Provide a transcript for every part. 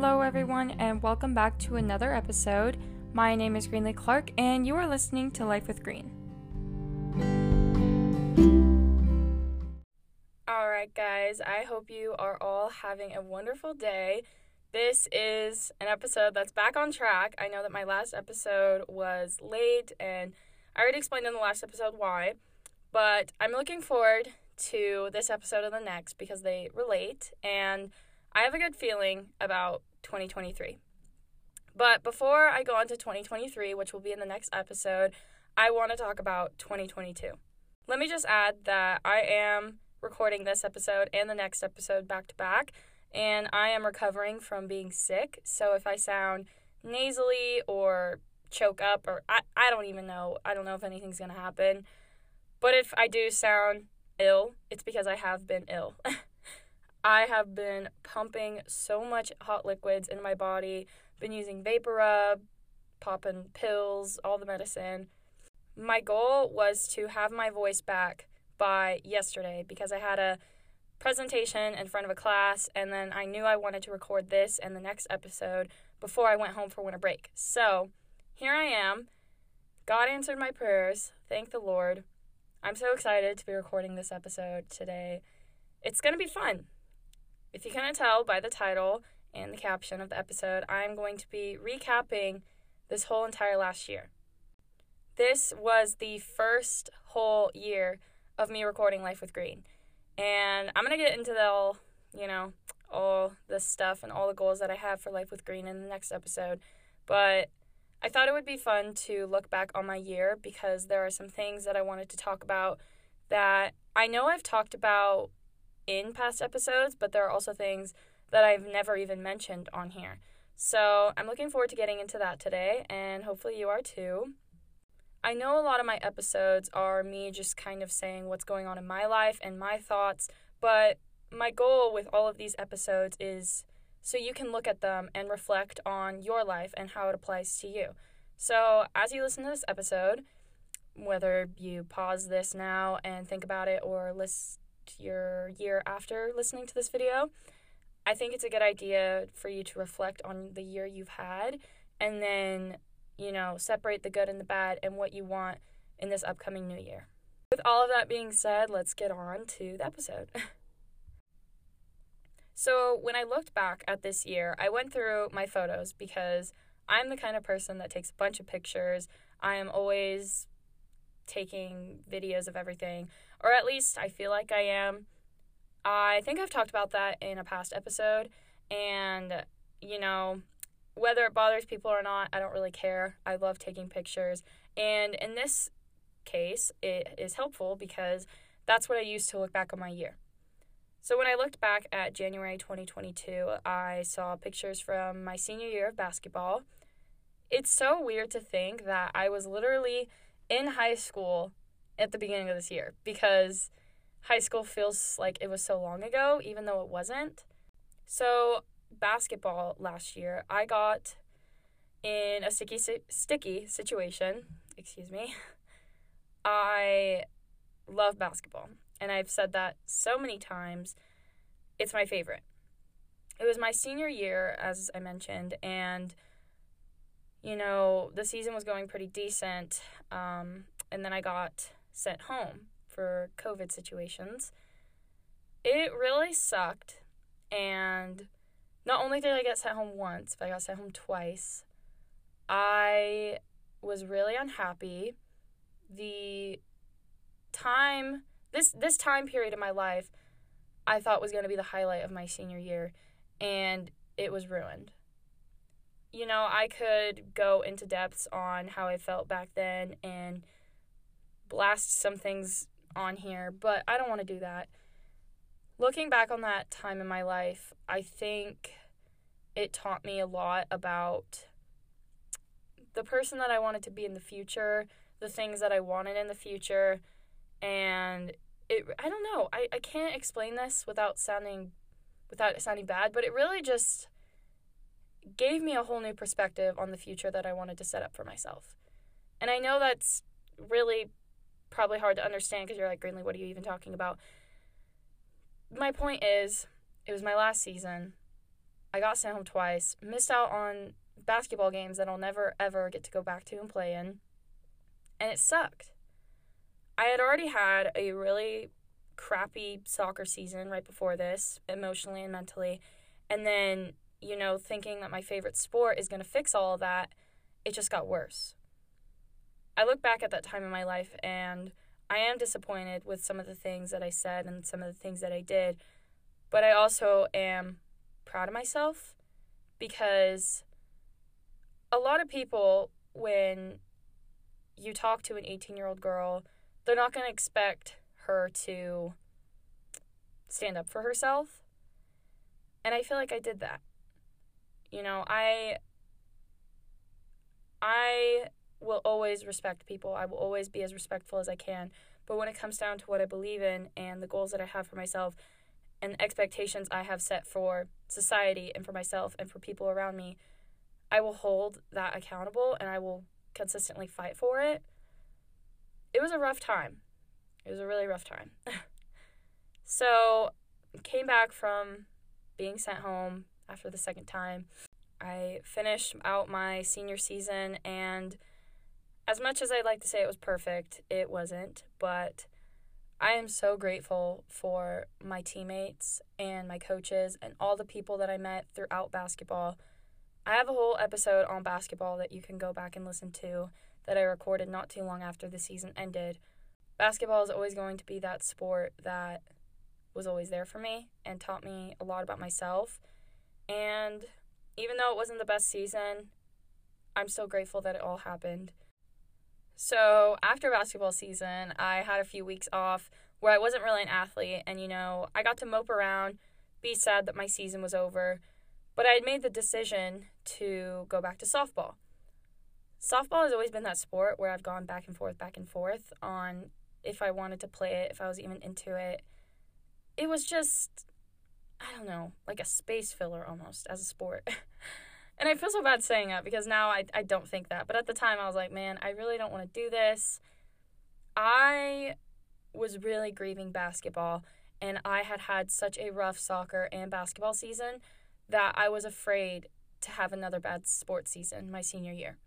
Hello, everyone, and welcome back to another episode. My name is Greenlee Clark, and you are listening to Life with Green. Alright, guys, I hope you are all having a wonderful day. This is an episode that's back on track. I know that my last episode was late, and I already explained in the last episode why, but I'm looking forward to this episode and the next because they relate, and I have a good feeling about 2023. But before I go on to 2023, which will be in the next episode, I want to talk about 2022. Let me just add that I am recording this episode and the next episode back to back, and I am recovering from being sick. So if I sound nasally or choke up, or I, I don't even know, I don't know if anything's going to happen. But if I do sound ill, it's because I have been ill. I have been pumping so much hot liquids into my body, been using VapoRub, popping pills, all the medicine. My goal was to have my voice back by yesterday because I had a presentation in front of a class and then I knew I wanted to record this and the next episode before I went home for winter break. So, here I am. God answered my prayers. Thank the Lord. I'm so excited to be recording this episode today. It's going to be fun. If you can't tell by the title and the caption of the episode, I'm going to be recapping this whole entire last year. This was the first whole year of me recording Life with Green. And I'm going to get into the all, you know, all the stuff and all the goals that I have for Life with Green in the next episode. But I thought it would be fun to look back on my year because there are some things that I wanted to talk about that I know I've talked about in past episodes, but there are also things that I've never even mentioned on here. So I'm looking forward to getting into that today, and hopefully you are too. I know a lot of my episodes are me just kind of saying what's going on in my life and my thoughts, but my goal with all of these episodes is so you can look at them and reflect on your life and how it applies to you. So, as you listen to this episode, whether you pause this now and think about it or list your year after listening to this video, I think it's a good idea for you to reflect on the year you've had and then, you know, separate the good and the bad and what you want in this upcoming new year. With all of that being said, let's get on to the episode. So, when I looked back at this year, I went through my photos because I'm the kind of person that takes a bunch of pictures. I am always taking videos of everything, or at least I feel like I am. I think I've talked about that in a past episode, and you know, whether it bothers people or not, I don't really care. I love taking pictures, and in this case, it is helpful because that's what I use to look back on my year. So when I looked back at January 2022, I saw pictures from my senior year of basketball. It's so weird to think that I was literally in high school at the beginning of this year because high school feels like it was so long ago, even though it wasn't. So, basketball last year, I got in a sticky sticky situation, excuse me. I love basketball and I've said that so many times. It's my favorite. It was my senior year, as I mentioned, and you know, the season was going pretty decent. Um, and then I got sent home for COVID situations. It really sucked. And not only did I get sent home once, but I got sent home twice. I was really unhappy. The time this this time period in my life I thought was going to be the highlight of my senior year and it was ruined. You know, I could go into depths on how I felt back then and blast some things on here, but I don't want to do that. Looking back on that time in my life, I think it taught me a lot about the person that I wanted to be in the future, the things that I wanted in the future, and it I don't know. I, I can't explain this without sounding without sounding bad, but it really just gave me a whole new perspective on the future that I wanted to set up for myself. And I know that's really probably hard to understand because you're like, Greenlee, what are you even talking about? My point is, it was my last season. I got sent home twice, missed out on basketball games that I'll never ever get to go back to and play in. And it sucked. I had already had a really crappy soccer season right before this, emotionally and mentally. And then, you know, thinking that my favorite sport is going to fix all of that, it just got worse. I look back at that time in my life and I am disappointed with some of the things that I said and some of the things that I did, but I also am proud of myself because a lot of people, when you talk to an 18 year old girl, they're not going to expect her to stand up for herself. And I feel like I did that. You know, I I will always respect people. I will always be as respectful as I can. But when it comes down to what I believe in and the goals that I have for myself and the expectations I have set for society and for myself and for people around me, I will hold that accountable and I will consistently fight for it. It was a rough time. It was a really rough time. so, came back from being sent home after the second time. I finished out my senior season and as much as I'd like to say it was perfect, it wasn't, but I am so grateful for my teammates and my coaches and all the people that I met throughout basketball. I have a whole episode on basketball that you can go back and listen to that I recorded not too long after the season ended. Basketball is always going to be that sport that was always there for me and taught me a lot about myself. And even though it wasn't the best season, I'm so grateful that it all happened. So after basketball season, I had a few weeks off where I wasn't really an athlete, and you know, I got to mope around, be sad that my season was over, but I had made the decision to go back to softball. Softball has always been that sport where I've gone back and forth, back and forth on if I wanted to play it, if I was even into it. It was just, I don't know, like a space filler almost as a sport. And I feel so bad saying that because now I, I don't think that. But at the time, I was like, man, I really don't want to do this. I was really grieving basketball, and I had had such a rough soccer and basketball season that I was afraid to have another bad sports season my senior year.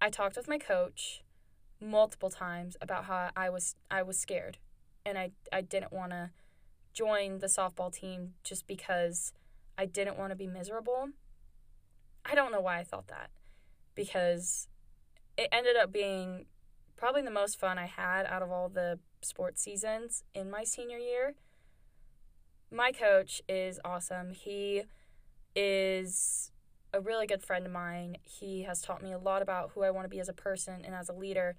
I talked with my coach multiple times about how I was I was scared and I I didn't want to join the softball team just because I didn't want to be miserable I don't know why I thought that because it ended up being probably the most fun I had out of all the sports seasons in my senior year. My coach is awesome. He is a really good friend of mine. He has taught me a lot about who I want to be as a person and as a leader,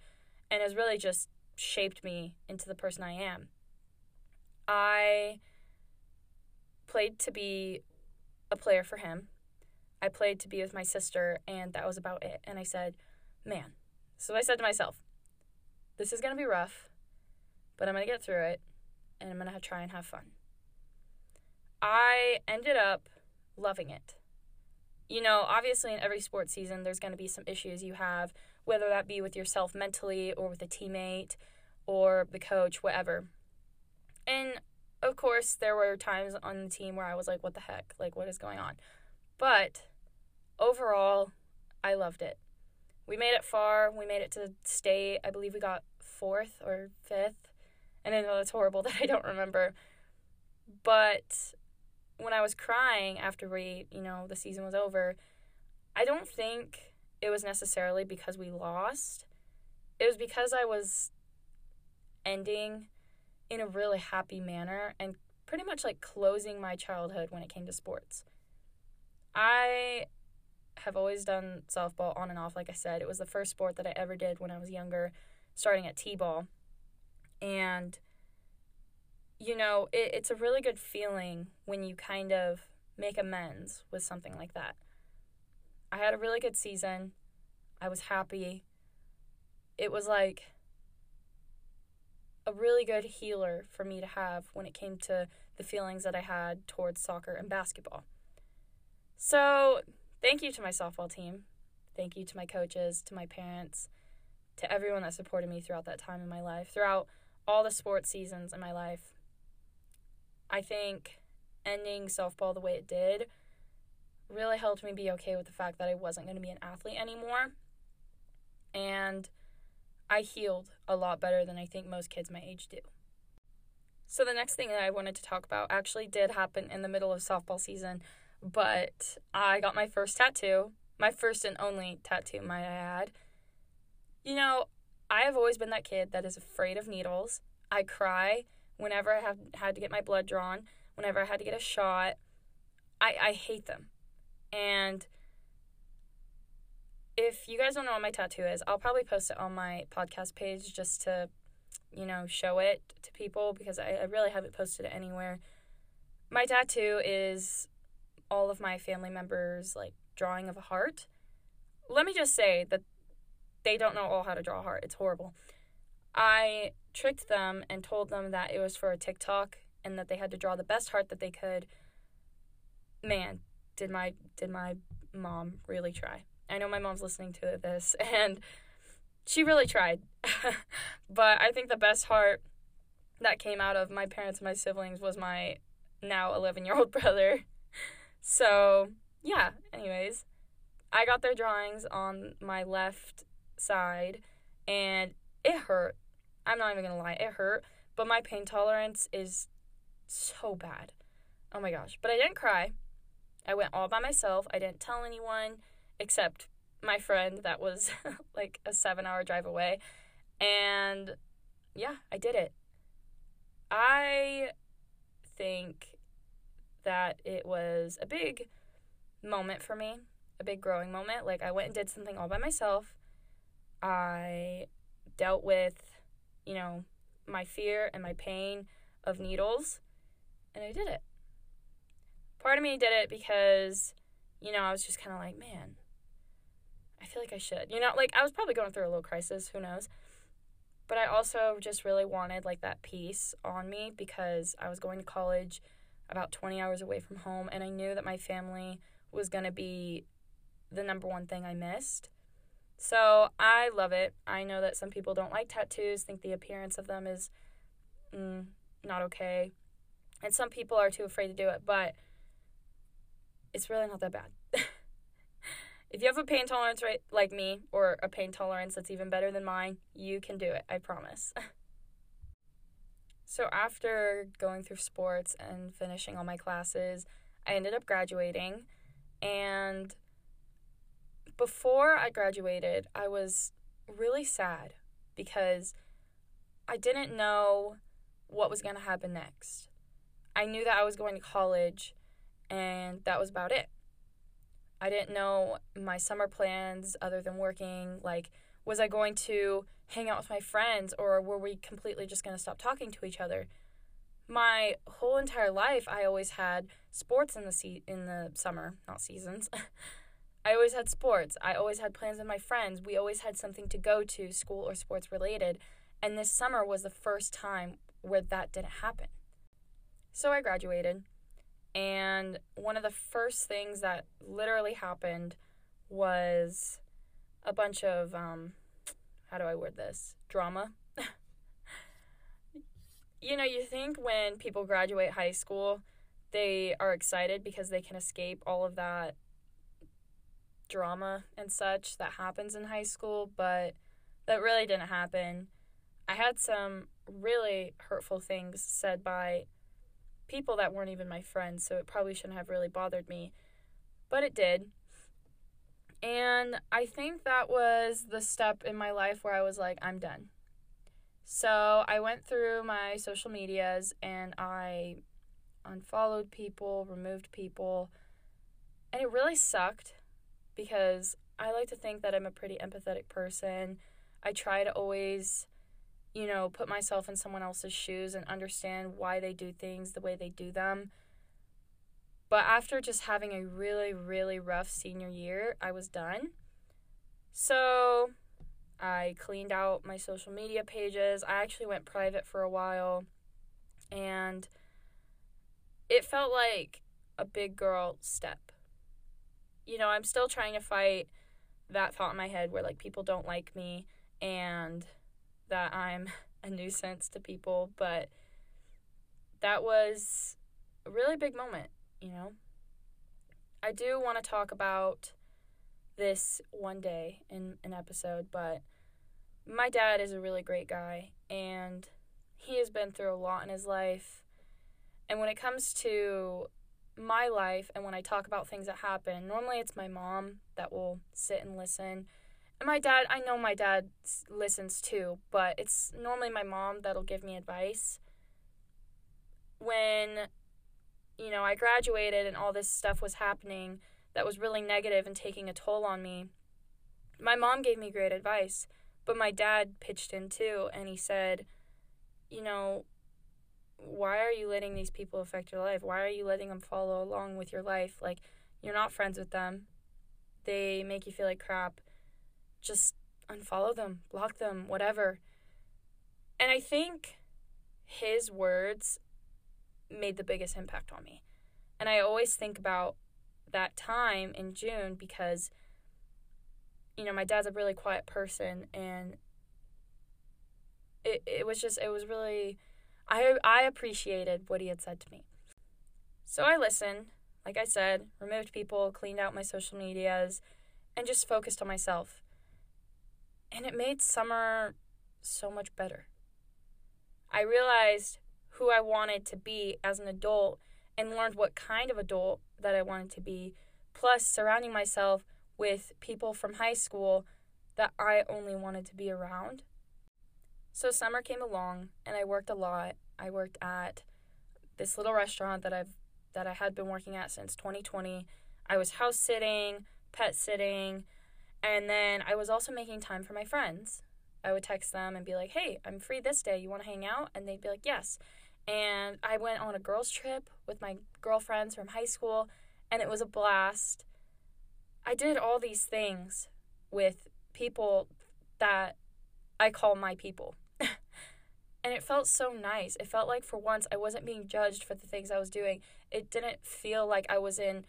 and has really just shaped me into the person I am. I played to be a player for him. I played to be with my sister, and that was about it. And I said, man. So I said to myself, this is going to be rough, but I'm going to get through it, and I'm going to try and have fun. I ended up loving it. You know, obviously, in every sports season, there's going to be some issues you have, whether that be with yourself mentally or with a teammate or the coach, whatever. And of course, there were times on the team where I was like, what the heck? Like, what is going on? But overall, I loved it. We made it far. We made it to state. I believe we got fourth or fifth. And I know that's horrible that I don't remember. But when I was crying after we, you know, the season was over, I don't think it was necessarily because we lost. It was because I was ending in a really happy manner and pretty much like closing my childhood when it came to sports. I have always done softball on and off, like I said. It was the first sport that I ever did when I was younger, starting at T ball. And, you know, it, it's a really good feeling when you kind of make amends with something like that. I had a really good season. I was happy. It was like a really good healer for me to have when it came to the feelings that I had towards soccer and basketball. So, thank you to my softball team. Thank you to my coaches, to my parents, to everyone that supported me throughout that time in my life, throughout all the sports seasons in my life. I think ending softball the way it did really helped me be okay with the fact that I wasn't going to be an athlete anymore. And I healed a lot better than I think most kids my age do. So, the next thing that I wanted to talk about actually did happen in the middle of softball season, but I got my first tattoo, my first and only tattoo, might I add. You know, I have always been that kid that is afraid of needles. I cry whenever I have had to get my blood drawn, whenever I had to get a shot. I, I hate them. And if you guys don't know what my tattoo is, I'll probably post it on my podcast page just to, you know, show it to people because I, I really haven't posted it anywhere. My tattoo is all of my family members, like, drawing of a heart. Let me just say that they don't know all how to draw a heart. It's horrible. I tricked them and told them that it was for a TikTok and that they had to draw the best heart that they could. Man, did my did my mom really try? I know my mom's listening to this and she really tried. but I think the best heart that came out of my parents and my siblings was my now 11-year-old brother. So, yeah, anyways, I got their drawings on my left side and it hurt. I'm not even to lie, it hurt, but my pain tolerance is so bad. Oh my gosh, but I didn't cry. I went all by myself. I didn't tell anyone except my friend that was like a seven hour drive away. And yeah, I did it. I think that it was a big moment for me, a big growing moment. Like, I went and did something all by myself. I dealt with, you know, my fear and my pain of needles, and I did it part of me did it because, you know, I was just kind of like, man, I feel like I should. You know, like I was probably going through a little crisis, who knows. But I also just really wanted like that piece on me because I was going to college about 20 hours away from home and I knew that my family was going to be the number one thing I missed. So I love it. I know that some people don't like tattoos, think the appearance of them is mm, not okay. And some people are too afraid to do it. But it's really not that bad. if you have a pain tolerance right like me or a pain tolerance that's even better than mine, you can do it, I promise. so after going through sports and finishing all my classes, I ended up graduating and before I graduated, I was really sad because I didn't know what was going to happen next. I knew that I was going to college and that was about it. I didn't know my summer plans other than working. Like, was I going to hang out with my friends or were we completely just going to stop talking to each other? My whole entire life, I always had sports in the se- in the summer, not seasons. I always had sports. I always had plans with my friends. We always had something to go to, school or sports related. And this summer was the first time where that didn't happen. So I graduated. And one of the first things that literally happened was a bunch of, um, how do I word this? Drama. you know, you think when people graduate high school, they are excited because they can escape all of that drama and such that happens in high school, but that really didn't happen. I had some really hurtful things said by people that weren't even my friends, so it probably shouldn't have really bothered me. But it did. And I think that was the step in my life where I was like, I'm done. So I went through my social medias and I unfollowed people, removed people, and it really sucked because I like to think that I'm a pretty empathetic person. I try to always you know, put myself in someone else's shoes and understand why they do things the way they do them. But after just having a really, really rough senior year, I was done. So I cleaned out my social media pages. I actually went private for a while. And it felt like a big girl step. You know, I'm still trying to fight that thought in my head where like people don't like me and that I'm a nuisance to people, but that was a really big moment, you know? I do want to talk about this one day in an episode, but my dad is a really great guy and he has been through a lot in his life. And when it comes to my life and when I talk about things that happen, normally it's my mom that will sit and listen. And my dad, I know my dad listens too, but it's normally my mom that'll give me advice. When, you know, I graduated and all this stuff was happening that was really negative and taking a toll on me, my mom gave me great advice. But my dad pitched in too, and he said, you know, why are you letting these people affect your life? Why are you letting them follow along with your life? Like, you're not friends with them. They make you feel like crap. Just unfollow them, block them, whatever. And I think his words made the biggest impact on me. And I always think about that time in June because you know, my dad's a really quiet person and it it was just it was really I I appreciated what he had said to me. So I listened, like I said, removed people, cleaned out my social medias, and just focused on myself. And it made summer so much better. I realized who I wanted to be as an adult and learned what kind of adult that I wanted to be, plus surrounding myself with people from high school that I only wanted to be around. So summer came along and I worked a lot. I worked at this little restaurant that I've that I had been working at since 2020. I was house sitting, pet sitting, and then I was also making time for my friends. I would text them and be like, "Hey, I'm free this day. You want to hang out?" And they'd be like, "Yes." And I went on a girls trip with my girlfriends from high school, and it was a blast. I did all these things with people that I call my people. and it felt so nice. It felt like for once I wasn't being judged for the things I was doing. It didn't feel like I was in,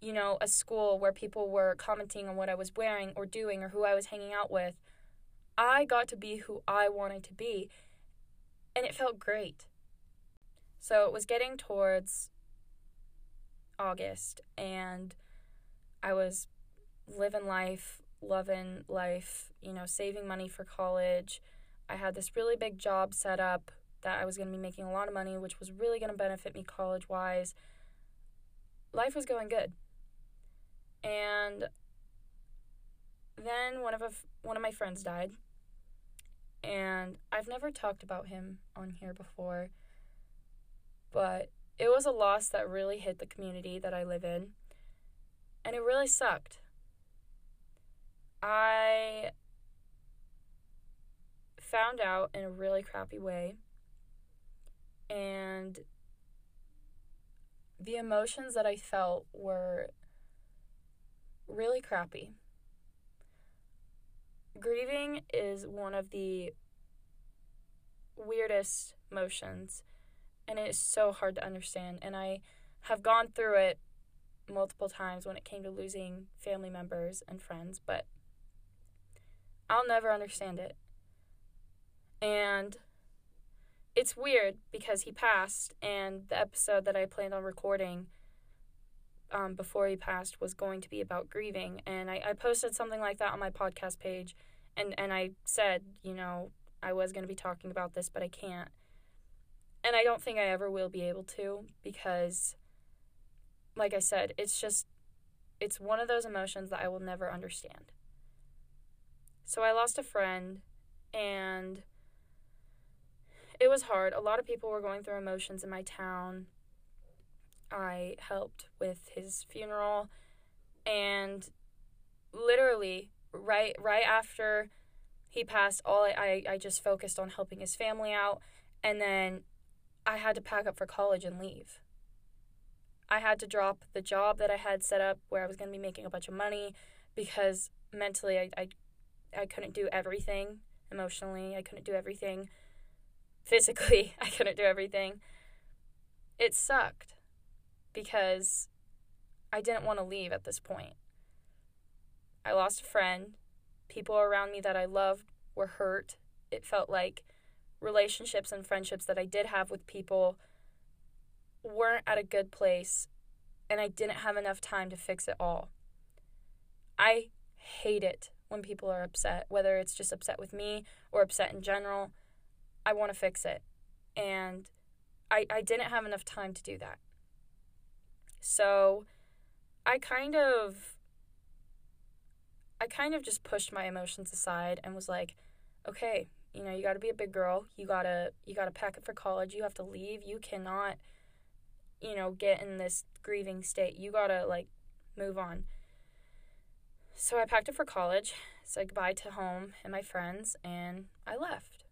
you know, a school where people were commenting on what I was wearing or doing or who I was hanging out with. I got to be who I wanted to be. And it felt great. So it was getting towards August and I was living life, loving life, you know, saving money for college. I had this really big job set up that I was going to be making a lot of money, which was really going to benefit me college wise. Life was going good. And then one of a, one of my friends died. And I've never talked about him on here before. But it was a loss that really hit the community that I live in. And it really sucked. I found out in a really crappy way. And the emotions that I felt were really crappy. Grieving is one of the weirdest emotions, and it is so hard to understand. And I have gone through it multiple times when it came to losing family members and friends, but I'll never understand it. And it's weird because he passed, and the episode that I planned on recording um, before he passed was going to be about grieving. And I, I posted something like that on my podcast page, and, and I said, you know, I was going to be talking about this, but I can't. And I don't think I ever will be able to because, like I said, it's just, it's one of those emotions that I will never understand. So I lost a friend and it was hard. A lot of people were going through emotions in my town. I helped with his funeral and literally right right after he passed all I, I, just focused on helping his family out and then I had to pack up for college and leave. I had to drop the job that I had set up where I was going to be making a bunch of money because mentally I, I I couldn't do everything emotionally. I couldn't do everything physically. I couldn't do everything. It sucked because I didn't want to leave at this point. I lost a friend. People around me that I loved were hurt. It felt like relationships and friendships that I did have with people weren't at a good place. and I didn't have enough time to fix it all. I hate it when people are upset, whether it's just upset with me or upset in general. I want to fix it. And I, I didn't have enough time to do that. So I kind of I kind of just pushed my emotions aside and was like, okay, you know, you got to be a big girl. You got to you got to pack it for college. You have to leave. You cannot you know, get in this grieving state. You got to like move on. So I packed it for college, said goodbye to home and my friends, and I left.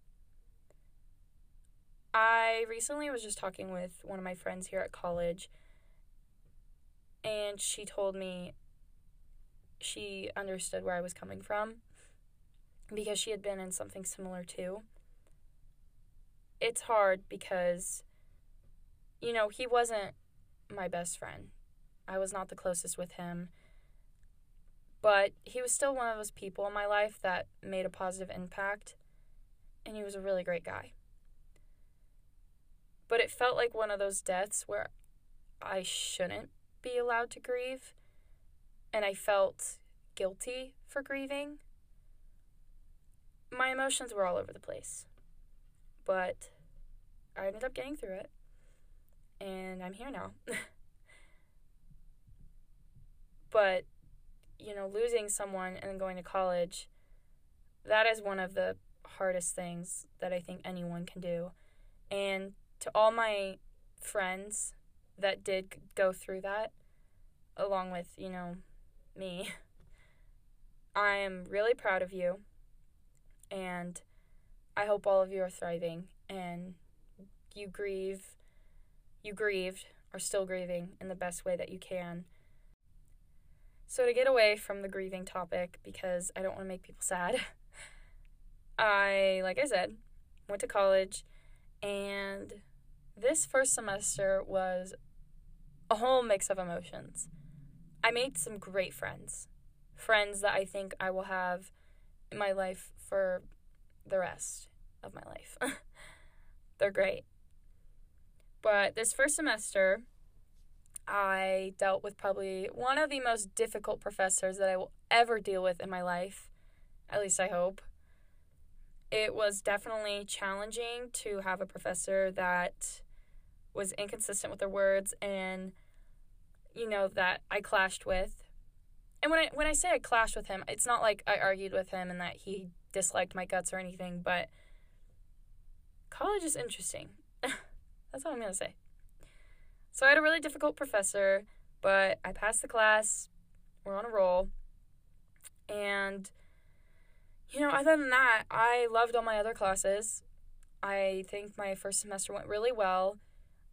I recently was just talking with one of my friends here at college, and she told me she understood where I was coming from because she had been in something similar too. It's hard because, you know, he wasn't my best friend. I was not the closest with him. But he was still one of those people in my life that made a positive impact, and he was a really great guy. But it felt like one of those deaths where I shouldn't be allowed to grieve, and I felt guilty for grieving. My emotions were all over the place, but I ended up getting through it, and I'm here now. but, you know, losing someone and going to college, that is one of the hardest things that I think anyone can do. And to all my friends that did go through that, along with, you know, me. I am really proud of you, and I hope all of you are thriving and you grieve, you grieved, are still grieving in the best way that you can. So, to get away from the grieving topic, because I don't want to make people sad, I, like I said, went to college, and this first semester was a whole mix of emotions. I made some great friends. Friends that I think I will have in my life for the rest of my life. They're great. But this first semester, I dealt with probably one of the most difficult professors that I will ever deal with in my life. At least I hope. It was definitely challenging to have a professor that was inconsistent with their words and you know, that I clashed with. And when I when I say I clashed with him, it's not like I argued with him and that he disliked my guts or anything, but college is interesting. That's all I'm going to say. So I had a really difficult professor, but I passed the class. We're on a roll. And you know, other than that, I loved all my other classes. I think my first semester went really well.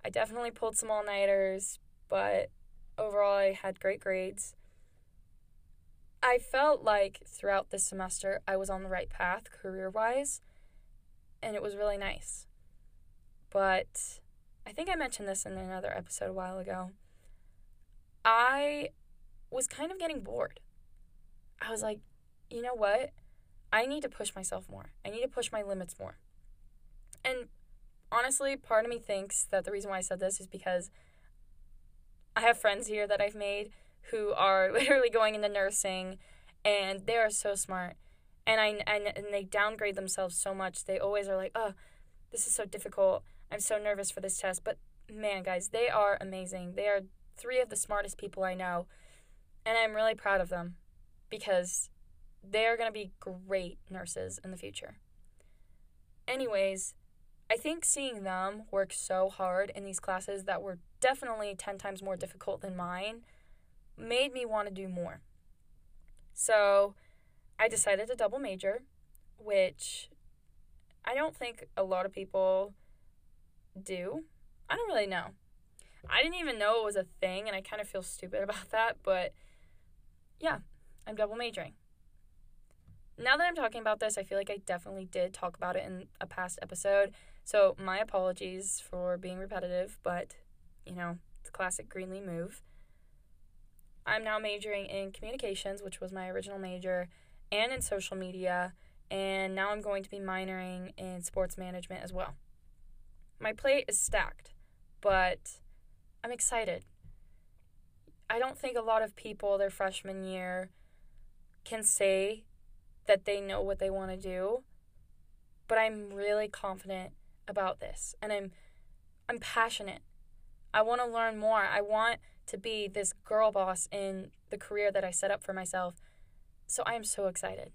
I definitely pulled some all nighters, but overall, I had great grades. I felt like throughout this semester I was on the right path career wise, and it was really nice. But I think I mentioned this in another episode a while ago. I was kind of getting bored. I was like, you know what? I need to push myself more. I need to push my limits more. And honestly, part of me thinks that the reason why I said this is because I have friends here that I've made who are literally going into nursing and they are so smart. And I and, and they downgrade themselves so much. They always are like, "Oh, this is so difficult. I'm so nervous for this test." But man, guys, they are amazing. They are three of the smartest people I know. And I'm really proud of them because they are going to be great nurses in the future. Anyways, I think seeing them work so hard in these classes that were definitely 10 times more difficult than mine made me want to do more. So I decided to double major, which I don't think a lot of people do. I don't really know. I didn't even know it was a thing, and I kind of feel stupid about that, but yeah, I'm double majoring. Now that I'm talking about this, I feel like I definitely did talk about it in a past episode, so, my apologies for being repetitive, but you know, it's a classic Greenlee move. I'm now majoring in communications, which was my original major, and in social media, and now I'm going to be minoring in sports management as well. My plate is stacked, but I'm excited. I don't think a lot of people their freshman year can say that they know what they want to do. But I'm really confident about this and I'm I'm passionate. I want to learn more. I want to be this girl boss in the career that I set up for myself. So I am so excited.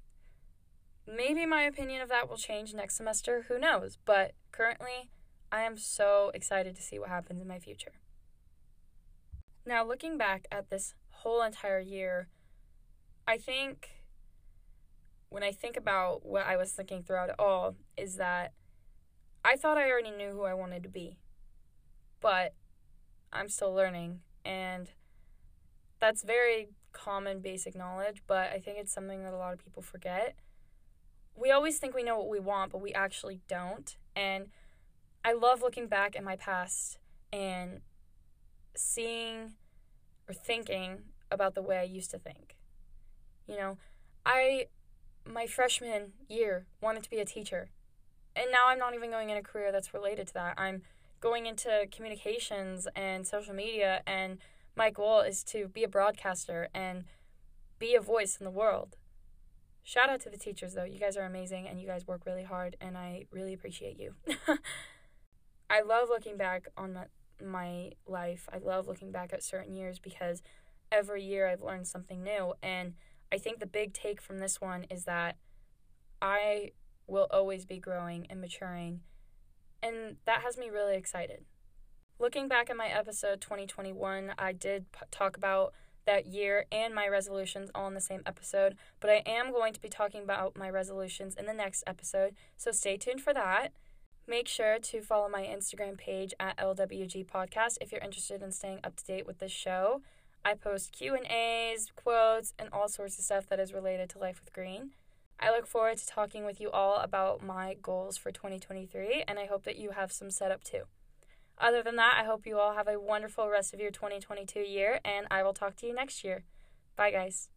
Maybe my opinion of that will change next semester, who knows? But currently, I am so excited to see what happens in my future. Now, looking back at this whole entire year, I think when I think about what I was thinking throughout it all, is that I thought I already knew who I wanted to be. But I'm still learning, and that's very common basic knowledge, but I think it's something that a lot of people forget. We always think we know what we want, but we actually don't. And I love looking back at my past and seeing or thinking about the way I used to think. You know, I, my freshman year, wanted to be a teacher. And now I'm not even going in a career that's related to that. I'm going into communications and social media, and my goal is to be a broadcaster and be a voice in the world. Shout out to the teachers, though. You guys are amazing and you guys work really hard, and I really appreciate you. I love looking back on my, life. I love looking back at certain years because every year I've learned something new. And I think the big take from this one is that I will always be growing and maturing. And that has me really excited. Looking back at my episode 2021, I did p- talk about that year and my resolutions all in the same episode, but I am going to be talking about my resolutions in the next episode, so stay tuned for that. Make sure to follow my Instagram page at LWG Podcast if you're interested in staying up to date with this show. I post Q&As, quotes, and all sorts of stuff that is related to Life with Green. I look forward to talking with you all about my goals for 2023, and I hope that you have some set up too. Other than that, I hope you all have a wonderful rest of your 2022 year, and I will talk to you next year. Bye, guys.